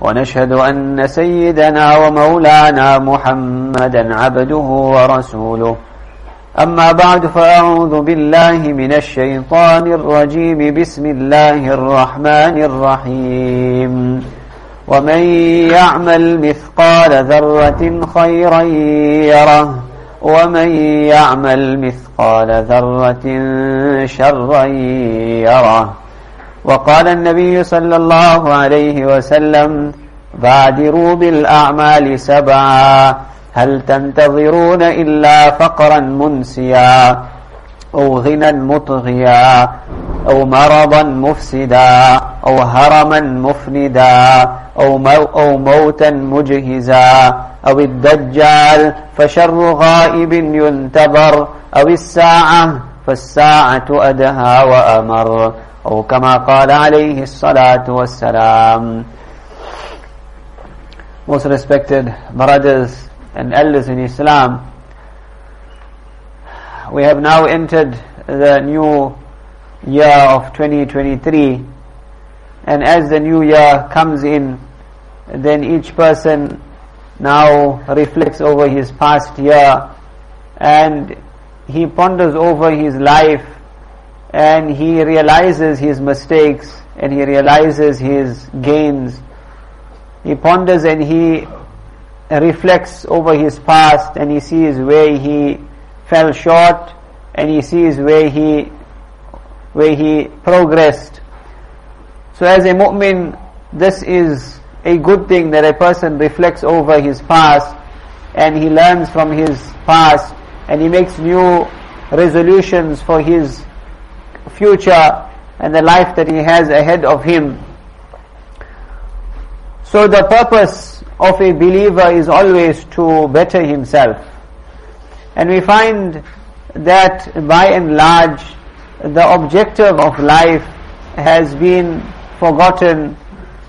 ونشهد أن سيدنا ومولانا محمدا عبده ورسوله. أما بعد فأعوذ بالله من الشيطان الرجيم. بسم الله الرحمن الرحيم. ومن يعمل مثقال ذرة خيرا يره ومن يعمل مثقال ذرة شرا يره. وقال النبي صلى الله عليه وسلم بادروا بالأعمال سبعا هل تنتظرون إلا فقرا منسيا أو غنى مطغيا أو مرضا مفسدا أو هرما مفندا أو, مو أو موتا مجهزا أو الدجال فشر غائب ينتظر أو الساعة فالساعة أدهى وأمر. أو كما قال عليه الصلاة والسلام Most respected brothers and elders in Islam, we have now entered the new year of 2023 and as the new year comes in then each person now reflects over his past year and he ponders over his life and he realizes his mistakes and he realizes his gains. He ponders and he reflects over his past and he sees where he fell short and he sees where he where he progressed. So as a mu'min, this is a good thing that a person reflects over his past and he learns from his past and he makes new resolutions for his future and the life that he has ahead of him. So the purpose of a believer is always to better himself. And we find that by and large the objective of life has been forgotten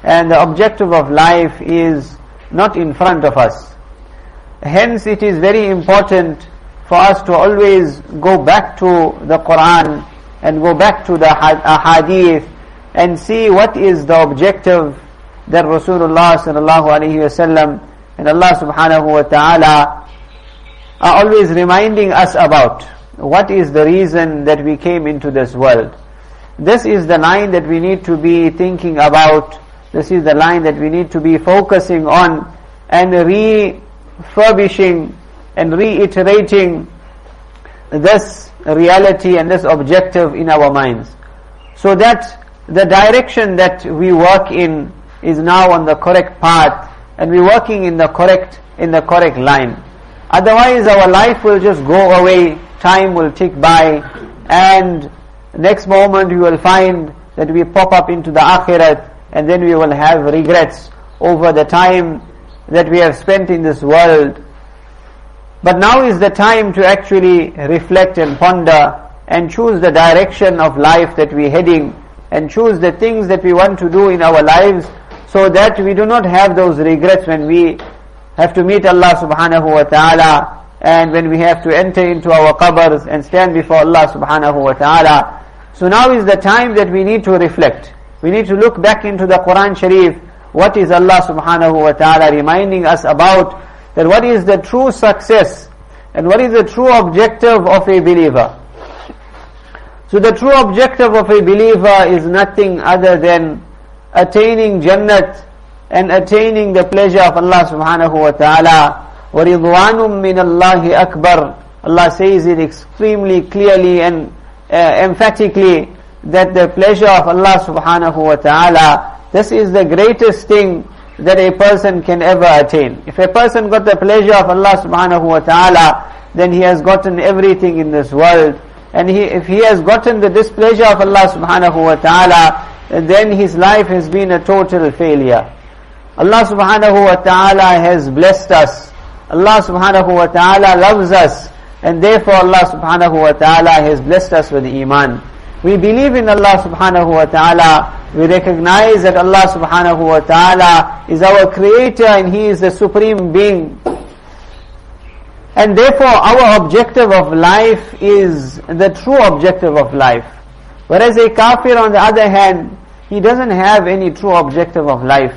and the objective of life is not in front of us. Hence it is very important for us to always go back to the Quran and go back to the uh, hadith and see what is the objective that Rasulullah sallallahu alaihi wasallam and Allah subhanahu wa ta'ala are always reminding us about. What is the reason that we came into this world? This is the line that we need to be thinking about. This is the line that we need to be focusing on and refurbishing and reiterating this reality and this objective in our minds. So that the direction that we work in is now on the correct path and we're working in the correct in the correct line. Otherwise our life will just go away, time will tick by and next moment we will find that we pop up into the akhirat and then we will have regrets over the time that we have spent in this world. But now is the time to actually reflect and ponder and choose the direction of life that we're heading and choose the things that we want to do in our lives so that we do not have those regrets when we have to meet Allah subhanahu wa ta'ala and when we have to enter into our qabrs and stand before Allah subhanahu wa ta'ala. So now is the time that we need to reflect. We need to look back into the Quran Sharif. What is Allah subhanahu wa ta'ala reminding us about that what is the true success and what is the true objective of a believer. So the true objective of a believer is nothing other than attaining Jannat and attaining the pleasure of Allah subhanahu wa ta'ala. وَرِضْوَانٌ مِّنَ اللَّهِ أَكْبَرُ Allah says it extremely clearly and uh, emphatically that the pleasure of Allah subhanahu wa ta'ala, this is the greatest thing that a person can ever attain. If a person got the pleasure of Allah subhanahu wa ta'ala, then he has gotten everything in this world. And he, if he has gotten the displeasure of Allah subhanahu wa ta'ala, then his life has been a total failure. Allah subhanahu wa ta'ala has blessed us. Allah subhanahu wa ta'ala loves us. And therefore Allah subhanahu wa ta'ala has blessed us with iman. We believe in Allah subhanahu wa ta'ala. We recognize that Allah subhanahu wa ta'ala is our creator and He is the supreme being. And therefore our objective of life is the true objective of life. Whereas a kafir on the other hand, he doesn't have any true objective of life.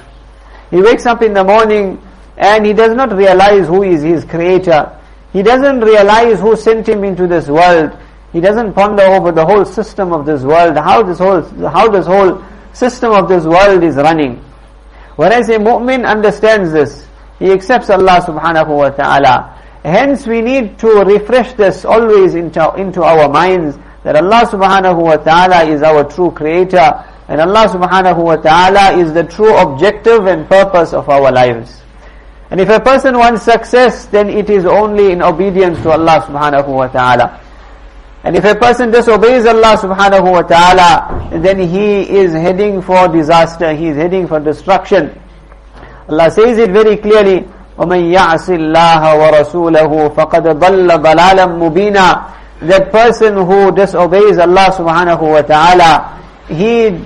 He wakes up in the morning and he does not realize who is his creator. He doesn't realize who sent him into this world. He doesn't ponder over the whole system of this world, how this whole, how this whole system of this world is running. Whereas a mu'min understands this. He accepts Allah subhanahu wa ta'ala. Hence we need to refresh this always into, into our minds that Allah subhanahu wa ta'ala is our true creator and Allah subhanahu wa ta'ala is the true objective and purpose of our lives. And if a person wants success, then it is only in obedience to Allah subhanahu wa ta'ala. And if a person disobeys Allah subhanahu wa ta'ala, then he is heading for disaster, he is heading for destruction. Allah says it very clearly, وَمَنْ يَعْصِ اللَّهَ وَرَسُولَهُ فَقَدْ ضَلَّ ضَلَالًا مُبِينًا That person who disobeys Allah subhanahu wa ta'ala, he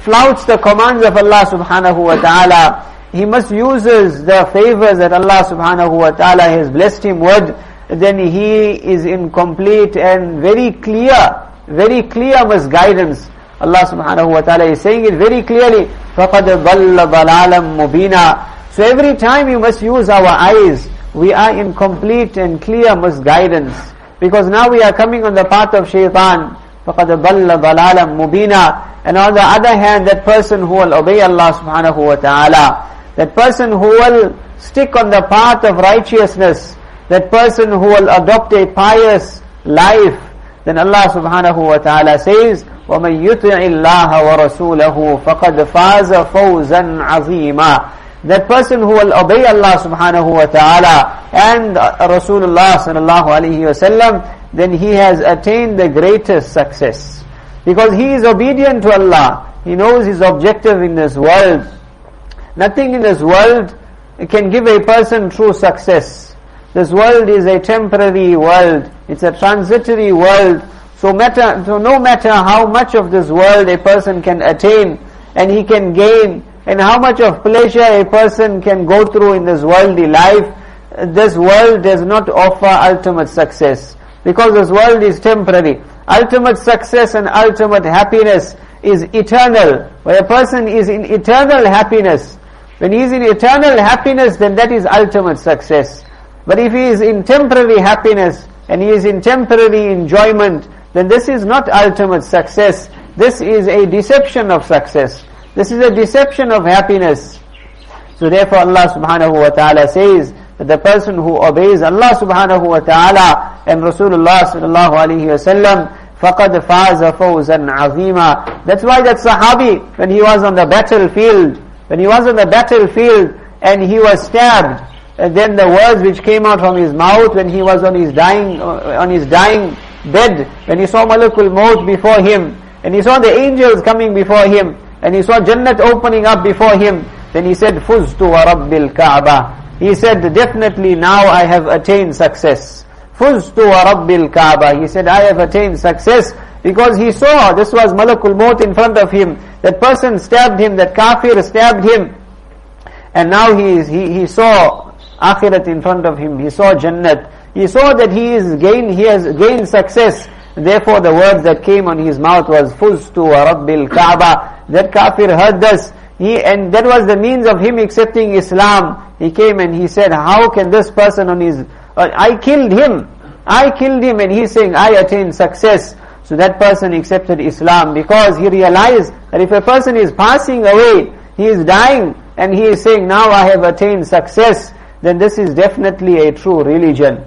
flouts the commands of Allah subhanahu wa ta'ala, he misuses the favors that Allah subhanahu wa ta'ala has blessed him with, then he is in complete and very clear, very clear misguidance. Allah subhanahu wa ta'ala is saying it very clearly, فَقَدْ ضَلَّ ضَلَالًا مُبِينًا So every time you must use our eyes, we are in complete and clear misguidance. Because now we are coming on the path of shaitan. فَقَدْ ضَلَّ ضَلَالًا مُبِينًا and on the other hand, that person who will obey Allah subhanahu wa ta'ala, that person who will stick on the path of righteousness, that person who will adopt a pious life, then Allah subhanahu wa ta'ala says, وَمَن يُطِعِ اللَّهَ وَرَسُولَهُ فَقَدْ فَازَ فَوْزًا عَظِيمًا That person who will obey Allah subhanahu wa ta'ala and Rasulullah sallallahu alayhi wa sallam, then he has attained the greatest success. Because he is obedient to Allah. He knows his objective in this world. Nothing in this world can give a person true success. this world is a temporary world. It's a transitory world. So, matter, so no matter how much of this world a person can attain and he can gain and how much of pleasure a person can go through in this worldly life, this world does not offer ultimate success. Because this world is temporary. Ultimate success and ultimate happiness is eternal. When a person is in eternal happiness, when he is in eternal happiness, then that is ultimate success. But if he is in temporary happiness and he is in temporary enjoyment, then this is not ultimate success. This is a deception of success. This is a deception of happiness. So therefore Allah subhanahu wa ta'ala says that the person who obeys Allah subhanahu wa ta'ala and Rasulullah sallallahu alayhi wa sallam فَقَدْ فَازَ فَوْزًا عَظِيمًا That's why that Sahabi, when he was on the battlefield, when he was on the battlefield and he was stabbed, and then the words which came out from his mouth when he was on his dying, uh, on his dying bed, when he saw Malakul Maut before him, and he saw the angels coming before him, and he saw Jannat opening up before him, then he said, Fuztu wa Rabbil Kaaba. He said, definitely now I have attained success. Fuztu wa Rabbil Kaaba. He said, I have attained success because he saw this was Malakul Maut in front of him. That person stabbed him, that kafir stabbed him. And now he, he, he saw akhirat in front of him. He saw Jannat. He saw that he is gain. he has gained success. Therefore the words that came on his mouth was Fuztu wa Rabbil Kaaba. That kafir heard this. He, and that was the means of him accepting Islam. He came and he said, how can this person on his, uh, I killed him. I killed him and he's saying, I attained success. So that person accepted Islam because he realized that if a person is passing away, he is dying and he is saying, now I have attained success then this is definitely a true religion.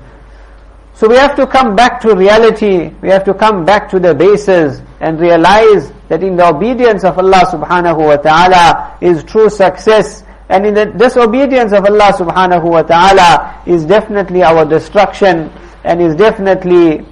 So we have to come back to reality, we have to come back to the basis and realize that in the obedience of Allah subhanahu wa ta'ala is true success and in the disobedience of Allah subhanahu wa ta'ala is definitely our destruction and is definitely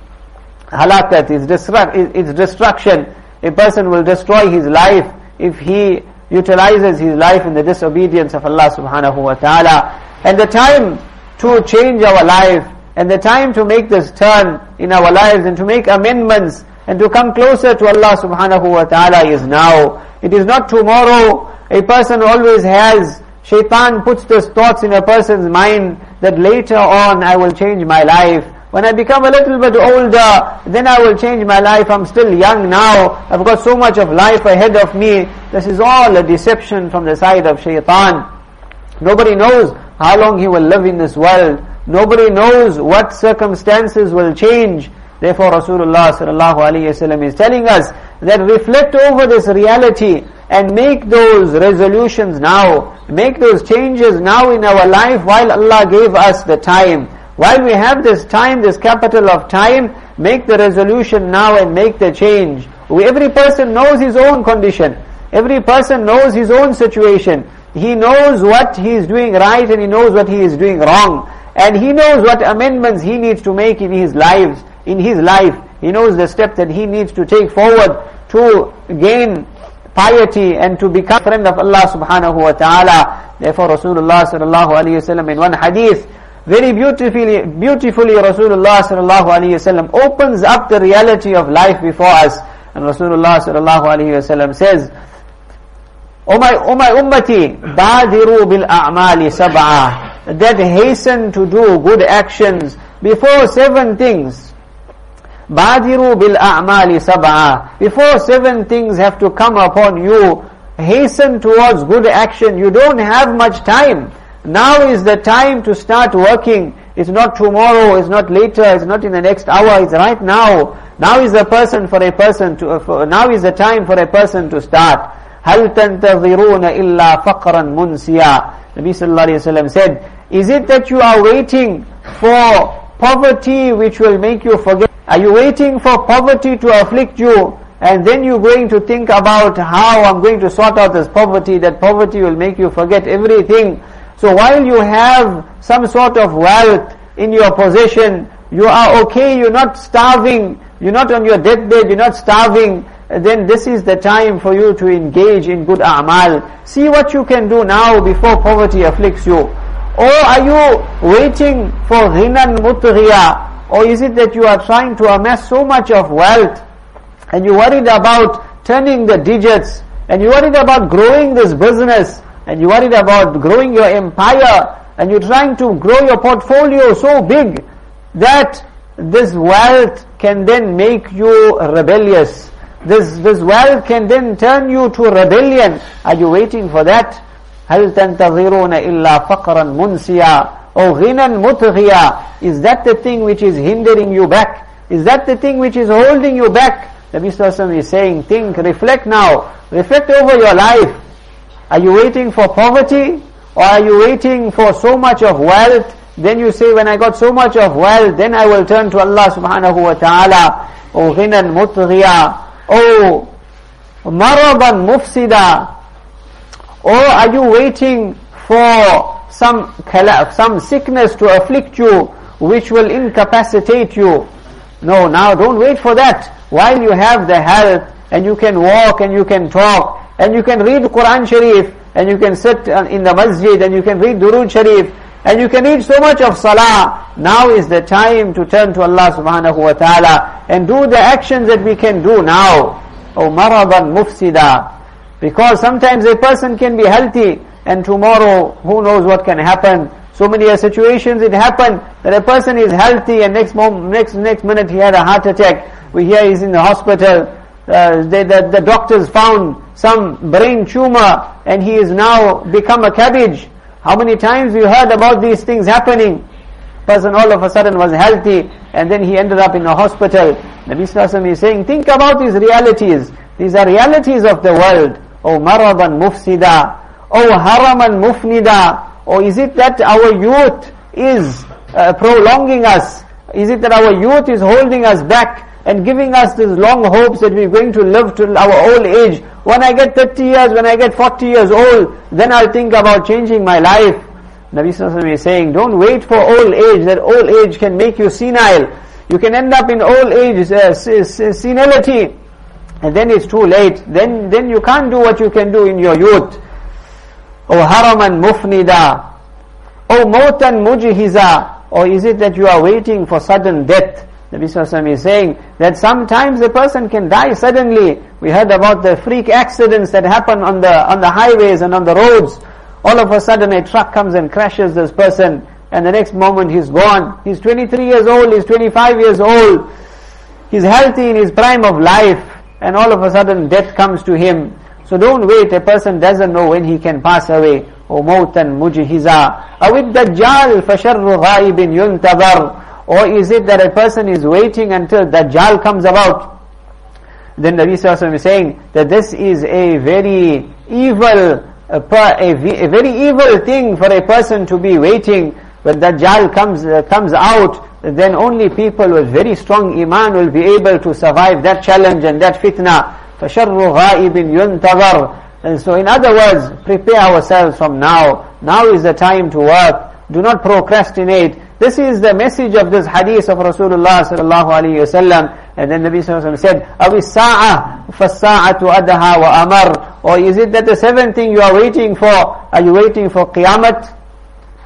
halakat, is, destruct, is destruction. A person will destroy his life if he utilizes his life in the disobedience of Allah subhanahu wa ta'ala. And the time to change our life and the time to make this turn in our lives and to make amendments and to come closer to Allah subhanahu wa ta'ala is now. It is not tomorrow. A person always has, shaitan puts those thoughts in a person's mind that later on I will change my life. When I become a little bit older, then I will change my life. I'm still young now. I've got so much of life ahead of me. This is all a deception from the side of shaitan. Nobody knows how long he will live in this world. Nobody knows what circumstances will change. Therefore Rasulullah sallallahu alayhi wasallam is telling us that reflect over this reality and make those resolutions now. Make those changes now in our life while Allah gave us the time. While we have this time, this capital of time, make the resolution now and make the change. Every person knows his own condition. Every person knows his own situation. He knows what he is doing right and he knows what he is doing wrong. And he knows what amendments he needs to make in his lives, in his life. He knows the steps that he needs to take forward to gain piety and to become a friend of Allah subhanahu wa ta'ala. Therefore Rasulullah sallallahu alayhi wasallam in one hadith, very beautifully, beautifully Rasulullah sallallahu alayhi wasallam opens up the reality of life before us. And Rasulullah sallallahu alayhi wasallam says, O my, O my ummati, badiru bil a'mali sab'ah that hasten to do good actions before seven things. Badiru bil a'mali sab'a. Before seven things have to come upon you, hasten towards good action. You don't have much time. Now is the time to start working. It's not tomorrow, it's not later, it's not in the next hour, it's right now. Now is the person for a person to, uh, for, now is the time for a person to start. هل تنتظرون إلا فقرا منسيا Nabi sallallahu alayhi wasallam said, is it that you are waiting for poverty which will make you forget? Are you waiting for poverty to afflict you and then you're going to think about how I'm going to sort out this poverty, that poverty will make you forget everything. So while you have some sort of wealth in your possession, you are okay, you're not starving, you're not on your deathbed, you're not starving, then this is the time for you to engage in good a'mal. See what you can do now before poverty afflicts you. Or are you waiting for ghinan mutghiya? Or is it that you are trying to amass so much of wealth and you're worried about turning the digits and you're worried about growing this business and you're worried about growing your empire and you're trying to grow your portfolio so big that this wealth can then make you rebellious this, this wealth can then turn you to rebellion. Are you waiting for that? هل تنتظرون إلا فقرا منسيا أو غنى مطغيا Is that the thing which is hindering you back? Is that the thing which is holding you back? Nabi Sallallahu is saying, think, reflect now. Reflect over your life. Are you waiting for poverty? Or are you waiting for so much of wealth? Then you say, when I got so much of wealth, then I will turn to Allah subhanahu wa ta'ala. O ghinan mutghiya. Oh, maradan mufsida, or are you waiting for some some sickness to afflict you which will incapacitate you? No, now don't wait for that. While you have the health and you can walk and you can talk and you can read Quran Sharif and you can sit in the masjid and you can read Durud Sharif and you can eat so much of salah. Now is the time to turn to Allah subhanahu wa ta'ala and do the actions that we can do now. Oh maradan mufsida. Because sometimes a person can be healthy and tomorrow who knows what can happen. So many situations it happen that a person is healthy and next moment, next next minute he had a heart attack. We hear he's in the hospital. Uh, they, the, the doctors found some brain tumor and he is now become a cabbage. How many times we heard about these things happening? Person all of a sudden was healthy and then he ended up in a hospital. Nabi Sallallahu is saying, think about these realities. These are realities of the world. Oh maradan mufsida. Oh haraman mufnida. Or is it that our youth is uh, prolonging us? Is it that our youth is holding us back and giving us these long hopes that we're going to live till our old age? When I get 30 years, when I get 40 years old, then I'll think about changing my life. Nabi Sallallahu is saying, don't wait for old age, that old age can make you senile. You can end up in old age, uh, senility. and then it's too late, then, then you can't do what you can do in your youth. Or haraman mufnida, or mautan mujhiza, or is it that you are waiting for sudden death? Nabi Sallallahu is saying that sometimes a person can die suddenly. We heard about the freak accidents that happen on the, on the highways and on the roads. All of a sudden a truck comes and crashes this person and the next moment he's gone. He's 23 years old, he's 25 years old. He's healthy in his prime of life and all of a sudden death comes to him. So don't wait, a person doesn't know when he can pass away. O mawtan mujhiza. Awid dajjal fasharru ghaibin yuntazar. Or is it that a person is waiting until Dajjal comes about? Then Nabi Sallallahu is saying that this is a very evil, a, a, a, very evil thing for a person to be waiting. When Dajjal comes, uh, comes out, then only people with very strong iman will be able to survive that challenge and that fitna. فَشَرُّ غَائِبٍ يُنْتَظَرُ And so in other words, prepare ourselves from now. Now is the time to work. Do not procrastinate. This is the message of this hadith of Rasulullah sallallahu alayhi wasallam. And then Nabi sallallahu alayhi said, أَوِ السَّاعَةُ فَالسَّاعَةُ أَدْهَا وَأَمَرُ Or is it that the seventh thing you are waiting for, are you waiting for Qiyamah?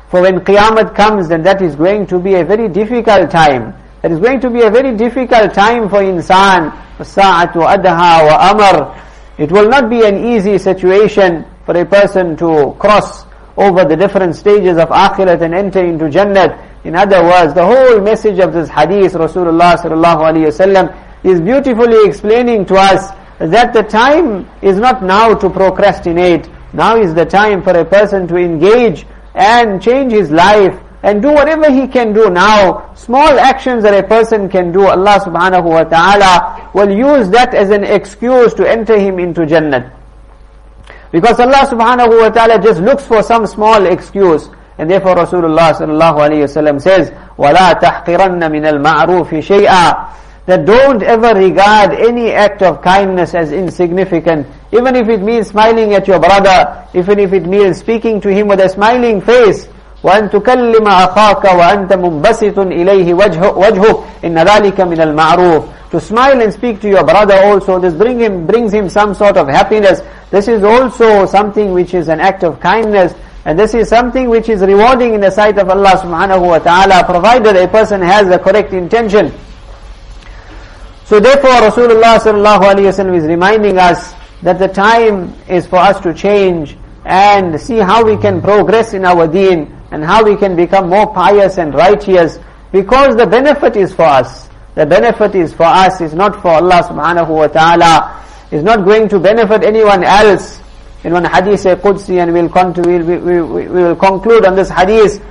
For when Qiyamah comes, then that is going to be a very difficult time. That is going to be a very difficult time for insan. فَالسَّاعَةُ أَدْهَا وَأَمَرُ It will not be an easy situation for a person to cross over the different stages of akhirat and enter into Jannah. In other words, the whole message of this hadith, Rasulullah sallallahu alaihi wasallam, is beautifully explaining to us that the time is not now to procrastinate. Now is the time for a person to engage and change his life and do whatever he can do now. Small actions that a person can do, Allah subhanahu wa ta'ala will use that as an excuse to enter him into Jannah. Because Allah subhanahu wa ta'ala just looks for some small excuse. And therefore Rasulullah sallallahu alayhi wasallam says, وَلَا تَحْقِرَنَّ مِنَ الْمَعْرُوفِ شَيْئًا That don't ever regard any act of kindness as insignificant. Even if it means smiling at your brother, even if it means speaking to him with a smiling face, وأن تكلم أخاك وأنت منبسط إليه وجهك إن ذلك من المعروف to smile and speak to your brother also this bring him brings him some sort of happiness this is also something which is an act of kindness and this is something which is rewarding in the sight of Allah subhanahu wa ta'ala, provided a person has the correct intention. So therefore Rasulullah sallallahu alayhi wa is reminding us that the time is for us to change and see how we can progress in our deen and how we can become more pious and righteous because the benefit is for us. The benefit is for us, is not for Allah subhanahu wa ta'ala, is not going to benefit anyone else in one hadith Qudsi and we'll, con- we'll, we, we, we will conclude on this hadith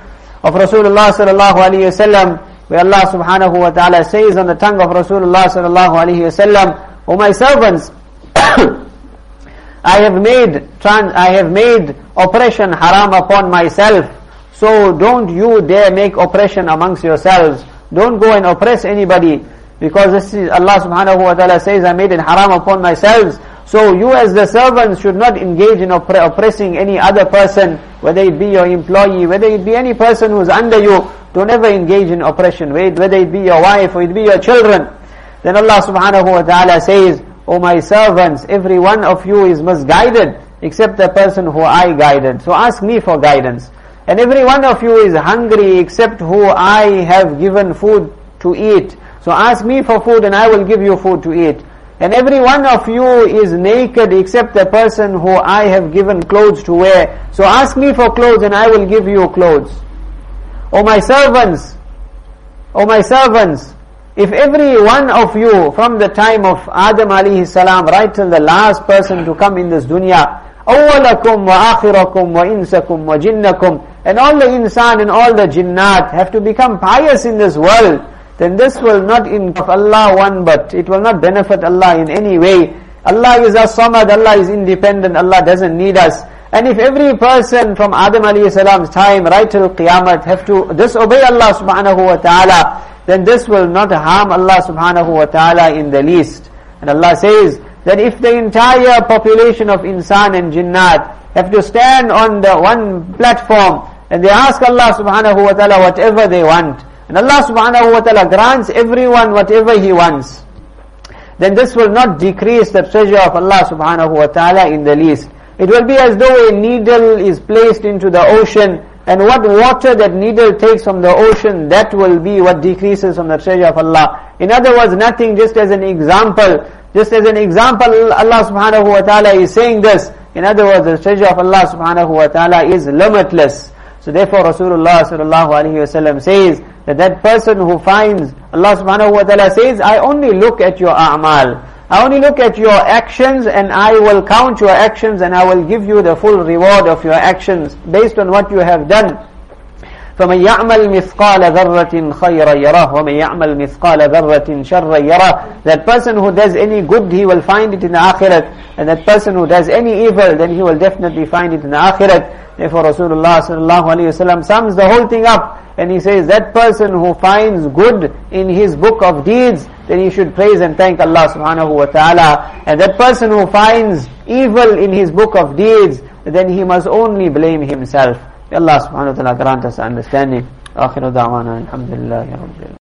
of Rasulullah sallallahu alayhi wasallam where Allah subhanahu wa ta'ala says on the tongue of Rasulullah sallallahu alayhi wasallam, O my servants, I have made trans- I have made oppression haram upon myself. So don't you dare make oppression amongst yourselves. Don't go and oppress anybody. Because this is Allah subhanahu wa ta'ala says, I made it haram upon myself. So you as the servants should not engage in oppre oppressing any other person, whether it be your employee, whether it be any person who is under you. Don't ever engage in oppression, whether it be your wife or it be your children. Then Allah subhanahu wa ta'ala says, O my servants, every one of you is misguided except the person who I guided. So ask me for guidance. And every one of you is hungry except who I have given food to eat. So ask me for food and I will give you food to eat. And every one of you is naked except the person who I have given clothes to wear. So ask me for clothes and I will give you clothes. O my servants, O my servants, if every one of you from the time of Adam alayhi salam right till the last person to come in this dunya, أولكم وآخركم وإنسكم وجنكم and all the insan and all the jinnat have to become pious in this world then this will not in Allah one but it will not benefit Allah in any way. Allah is a samad, Allah is independent, Allah doesn't need us. And if every person from Adam alayhi salam's time right till Qiyamah have to disobey Allah subhanahu wa ta'ala, then this will not harm Allah subhanahu wa ta'ala in the least. And Allah says that if the entire population of insan and jinnat have to stand on the one platform and they ask Allah subhanahu wa ta'ala whatever they want, and Allah subhanahu wa ta'ala grants everyone whatever He wants. then this will not decrease the treasure of Allah subhanahu wa ta'ala in the least. It will be as though a needle is placed into the ocean and what water that needle takes from the ocean, that will be what decreases from the treasure of Allah. In other words, nothing just as an example. Just as an example, Allah subhanahu wa ta'ala is saying this. In other words, the treasure of Allah subhanahu wa ta'ala is limitless. So therefore Rasulullah sallallahu alayhi wa says that that person who finds, Allah subhanahu wa ta'ala says, I only look at your a'mal. I only look at your actions and I will count your actions and I will give you the full reward of your actions based on what you have done. فمن يعمل مثقال ذرة خيرا يره ومن يعمل مثقال ذرة شرا يره That person who does any good, he will find it in the akhirat. And that person who does any evil, then he will definitely find it in the akhirat. Therefore Rasulullah sallallahu alayhi wa sums the whole thing up. And he says that person who finds good in his book of deeds, then he should praise and thank Allah subhanahu wa ta'ala. And that person who finds evil in his book of deeds, then he must only blame himself. Allah subhanahu wa ta'ala grant us understanding. آخر دعوانا الحمد لله رب العالمين